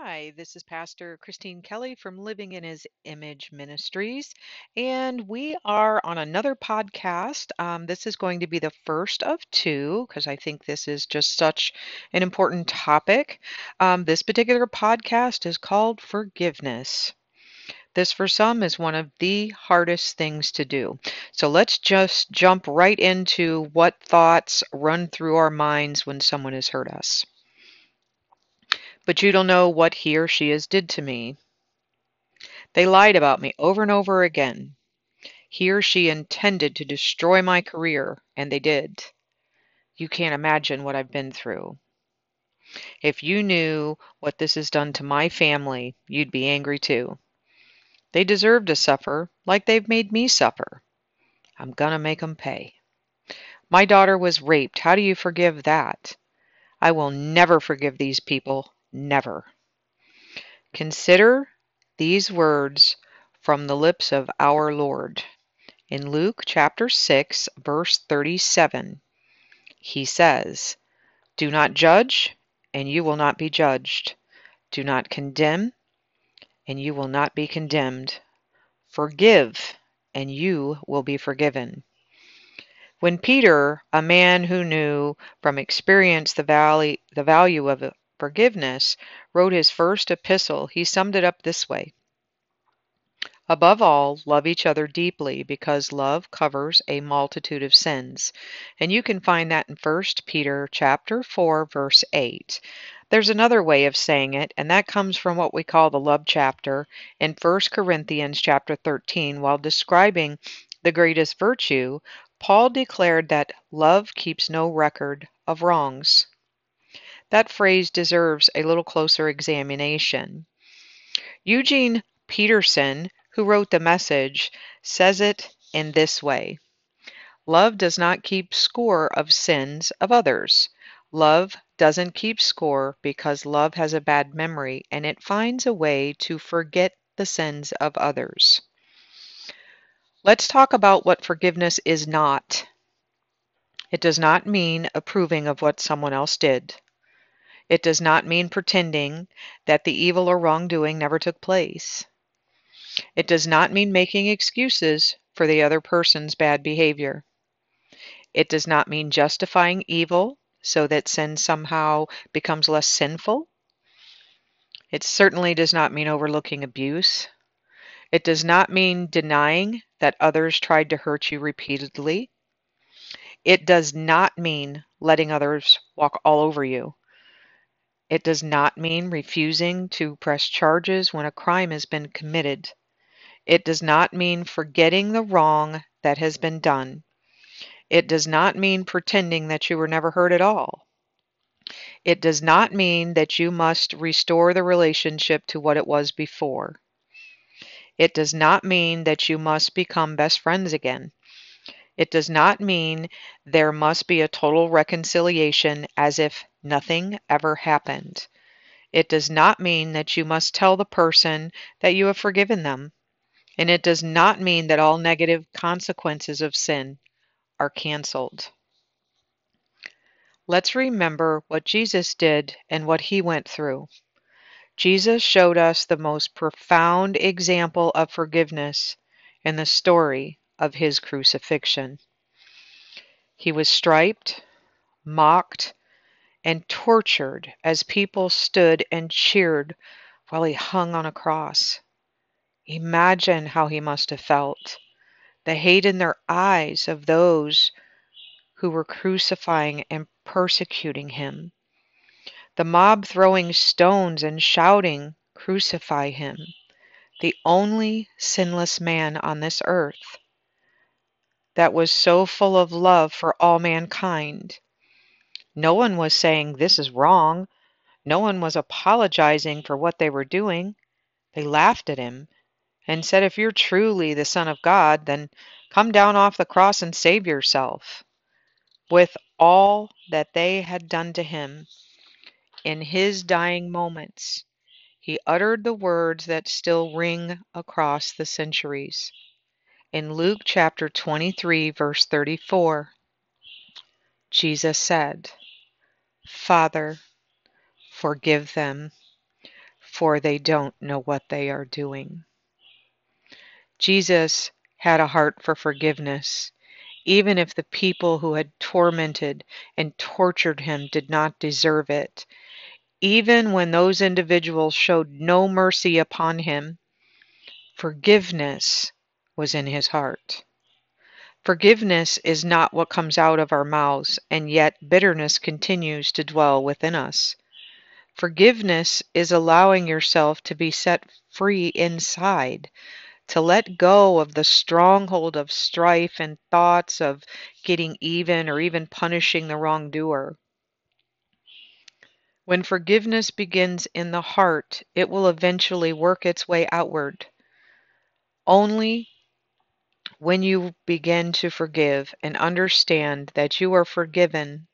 Hi, this is Pastor Christine Kelley from Living in His Image Ministries, and we are on another podcast. Um, this is going to be the first of two because I think this is just such an important topic. Um, this particular podcast is called Forgiveness. This, for some, is one of the hardest things to do. So let's just jump right into what thoughts run through our minds when someone has hurt us. But you don't know what he or she has did to me. They lied about me over and over again. He or she intended to destroy my career, and they did. You can't imagine what I've been through. If you knew what this has done to my family, you'd be angry too. They deserve to suffer like they've made me suffer. I'm gonna make 'em pay. My daughter was raped. How do you forgive that? I will never forgive these people never. Consider these words from the lips of our Lord. In Luke chapter 6, verse 37, he says, Do not judge, and you will not be judged. Do not condemn, and you will not be condemned. Forgive, and you will be forgiven. When Peter, a man who knew from experience the, valley, the value of forgiveness, wrote his first epistle, he summed it up this way Above all, love each other deeply, because love covers a multitude of sins. And you can find that in 1 Peter chapter 4 verse 8. There's another way of saying it, and that comes from what we call the love chapter in 1 Corinthians chapter 13 while describing the greatest virtue, Paul declared that love keeps no record of wrongs. That phrase deserves a little closer examination. Eugene Peterson, who wrote the message, says it in this way Love does not keep score of sins of others. Love doesn't keep score because love has a bad memory and it finds a way to forget the sins of others. Let's talk about what forgiveness is not. It does not mean approving of what someone else did. It does not mean pretending that the evil or wrongdoing never took place. It does not mean making excuses for the other person's bad behavior. It does not mean justifying evil so that sin somehow becomes less sinful. It certainly does not mean overlooking abuse. It does not mean denying that others tried to hurt you repeatedly. It does not mean letting others walk all over you. It does not mean refusing to press charges when a crime has been committed. It does not mean forgetting the wrong that has been done. It does not mean pretending that you were never hurt at all. It does not mean that you must restore the relationship to what it was before. It does not mean that you must become best friends again. It does not mean there must be a total reconciliation as if nothing ever happened. It does not mean that you must tell the person that you have forgiven them. And it does not mean that all negative consequences of sin are canceled. Let's remember what Jesus did and what he went through. Jesus showed us the most profound example of forgiveness in the story of his crucifixion. He was striped, mocked, and tortured as people stood and cheered while he hung on a cross. Imagine how he must have felt. The hate in their eyes of those who were crucifying and persecuting him. The mob throwing stones and shouting, Crucify him, the only sinless man on this earth that was so full of love for all mankind. No one was saying, This is wrong. No one was apologizing for what they were doing. They laughed at him and said, If you're truly the Son of God, then come down off the cross and save yourself. With all that they had done to him, in his dying moments, he uttered the words that still ring across the centuries in Luke chapter 23, verse 34, Jesus said, Father, forgive them, for they don't know what they are doing. Jesus had a heart for forgiveness, even if the people who had tormented and tortured him did not deserve it. Even when those individuals showed no mercy upon him, forgiveness was in his heart. Forgiveness is not what comes out of our mouths, and yet bitterness continues to dwell within us. Forgiveness is allowing yourself to be set free inside, to let go of the stronghold of strife and thoughts of getting even or even punishing the wrongdoer. When forgiveness begins in the heart, it will eventually work its way outward. Only when you begin to forgive and understand that you are forgiven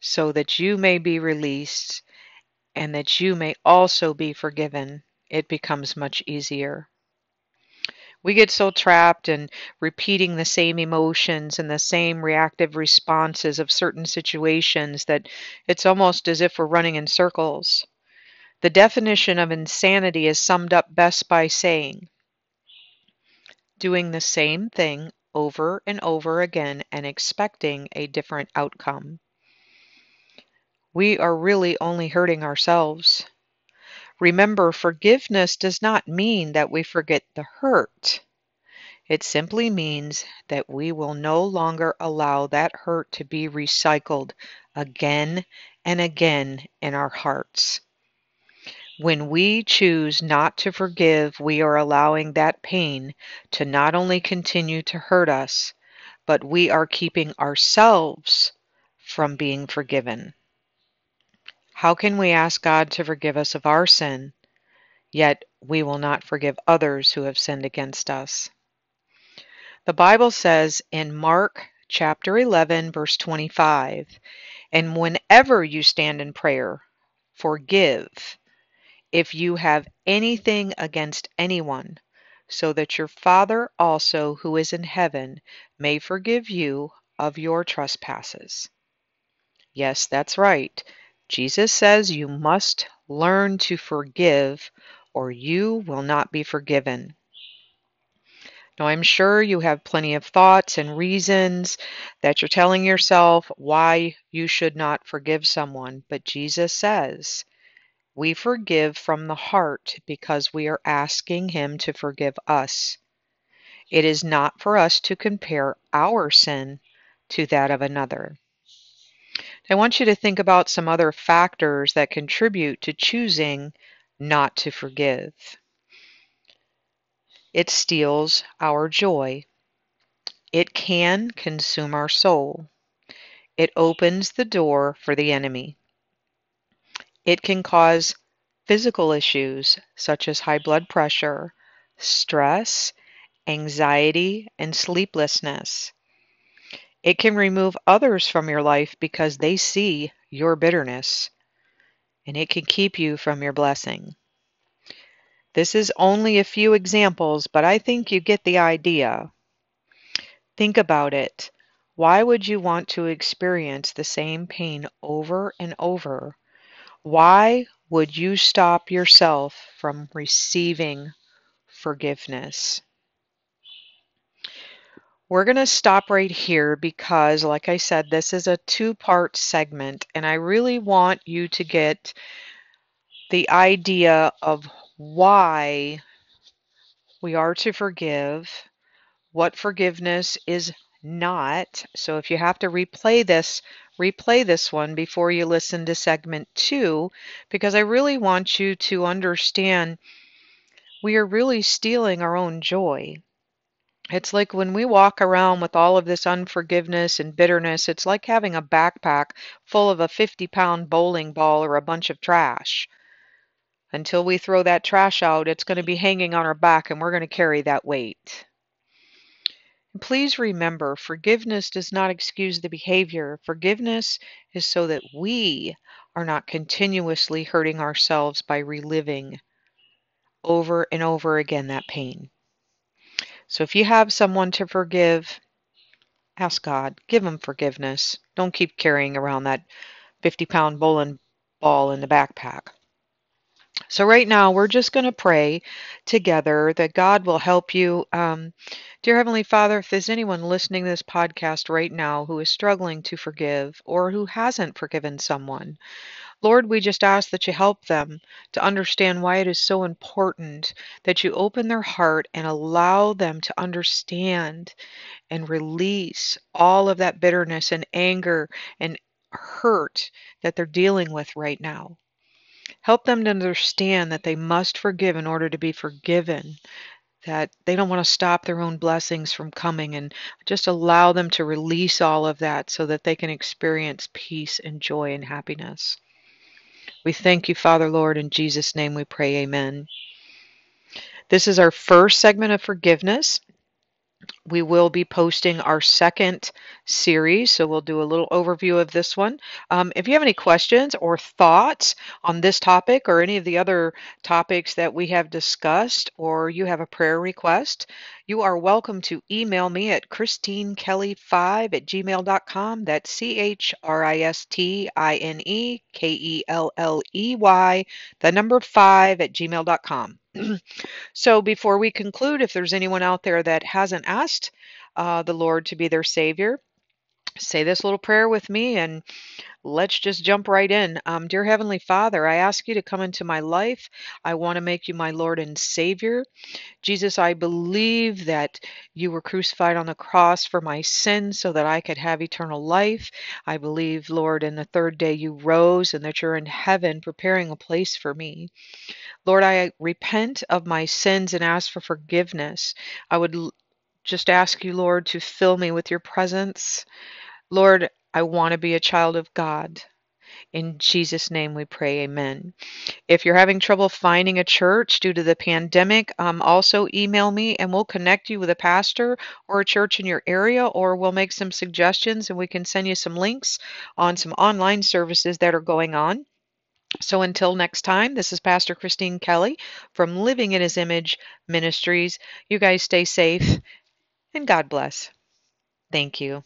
so that you may be released and that you may also be forgiven, it becomes much easier. We get so trapped in repeating the same emotions and the same reactive responses of certain situations that it's almost as if we're running in circles. The definition of insanity is summed up best by saying, doing the same thing over and over again and expecting a different outcome we are really only hurting ourselves. Remember, forgiveness does not mean that we forget the hurt. It simply means that we will no longer allow that hurt to be recycled again and again in our hearts. When we choose not to forgive, we are allowing that pain to not only continue to hurt us, but we are keeping ourselves from being forgiven. How can we ask God to forgive us of our sin, yet we will not forgive others who have sinned against us? The Bible says in Mark chapter 11, verse 25, And whenever you stand in prayer, forgive if you have anything against anyone, so that your Father also who is in heaven may forgive you of your trespasses. Yes, that's right. Jesus says you must learn to forgive or you will not be forgiven. Now, I'm sure you have plenty of thoughts and reasons that you're telling yourself why you should not forgive someone, but Jesus says we forgive from the heart because we are asking Him to forgive us. It is not for us to compare our sin to that of another. I want you to think about some other factors that contribute to choosing not to forgive. It steals our joy. It can consume our soul. It opens the door for the enemy. It can cause physical issues such as high blood pressure, stress, anxiety, and sleeplessness. It can remove others from your life because they see your bitterness, and it can keep you from your blessing. This is only a few examples, but I think you get the idea. Think about it. Why would you want to experience the same pain over and over? Why would you stop yourself from receiving forgiveness? We're going to stop right here because, like I said, this is a two part segment, and I really want you to get the idea of why we are to forgive, what forgiveness is not. So if you have to replay this, replay this one before you listen to segment two, because I really want you to understand we are really stealing our own joy. It's like when we walk around with all of this unforgiveness and bitterness, it's like having a backpack full of a 50 pound bowling ball or a bunch of trash. Until we throw that trash out, it's going to be hanging on our back and we're going to carry that weight. Please remember, forgiveness does not excuse the behavior. Forgiveness is so that we are not continuously hurting ourselves by reliving over and over again that pain. So if you have someone to forgive, ask God, give them forgiveness. Don't keep carrying around that 50 pound bowling ball in the backpack. So, right now, we're just going to pray together that God will help you. Um, dear Heavenly Father, if there's anyone listening to this podcast right now who is struggling to forgive or who hasn't forgiven someone, Lord, we just ask that you help them to understand why it is so important that you open their heart and allow them to understand and release all of that bitterness and anger and hurt that they're dealing with right now. Help them to understand that they must forgive in order to be forgiven, that they don't want to stop their own blessings from coming, and just allow them to release all of that so that they can experience peace and joy and happiness. We thank you, Father Lord. In Jesus' name we pray, amen. This is our first segment of forgiveness we will be posting our second series, so we'll do a little overview of this one. Um, if you have any questions or thoughts on this topic or any of the other topics that we have discussed, or you have a prayer request, you are welcome to email me at christinekelley5 at gmail.com. That's C H R I S T I N E K E L L E Y, the number 5 at gmail.com. so before we conclude, if there's anyone out there that hasn't asked uh, the Lord to be their Savior, say this little prayer with me and let's just jump right in. Um, dear Heavenly Father, I ask you to come into my life. I want to make you my Lord and Savior. Jesus, I believe that you were crucified on the cross for my sins so that I could have eternal life. I believe, Lord, in the third day you rose and that you're in heaven preparing a place for me. Lord, I repent of my sins and ask for forgiveness. I would just ask you, Lord, to fill me with your presence. Lord, I want to be a child of God. In Jesus' name we pray, amen. If you're having trouble finding a church due to the pandemic, um, also email me and we'll connect you with a pastor or a church in your area, or we'll make some suggestions and we can send you some links on some online services that are going on. So until next time, this is Pastor Christine Kelley from Living in His Image Ministries. You guys stay safe and God bless. Thank you.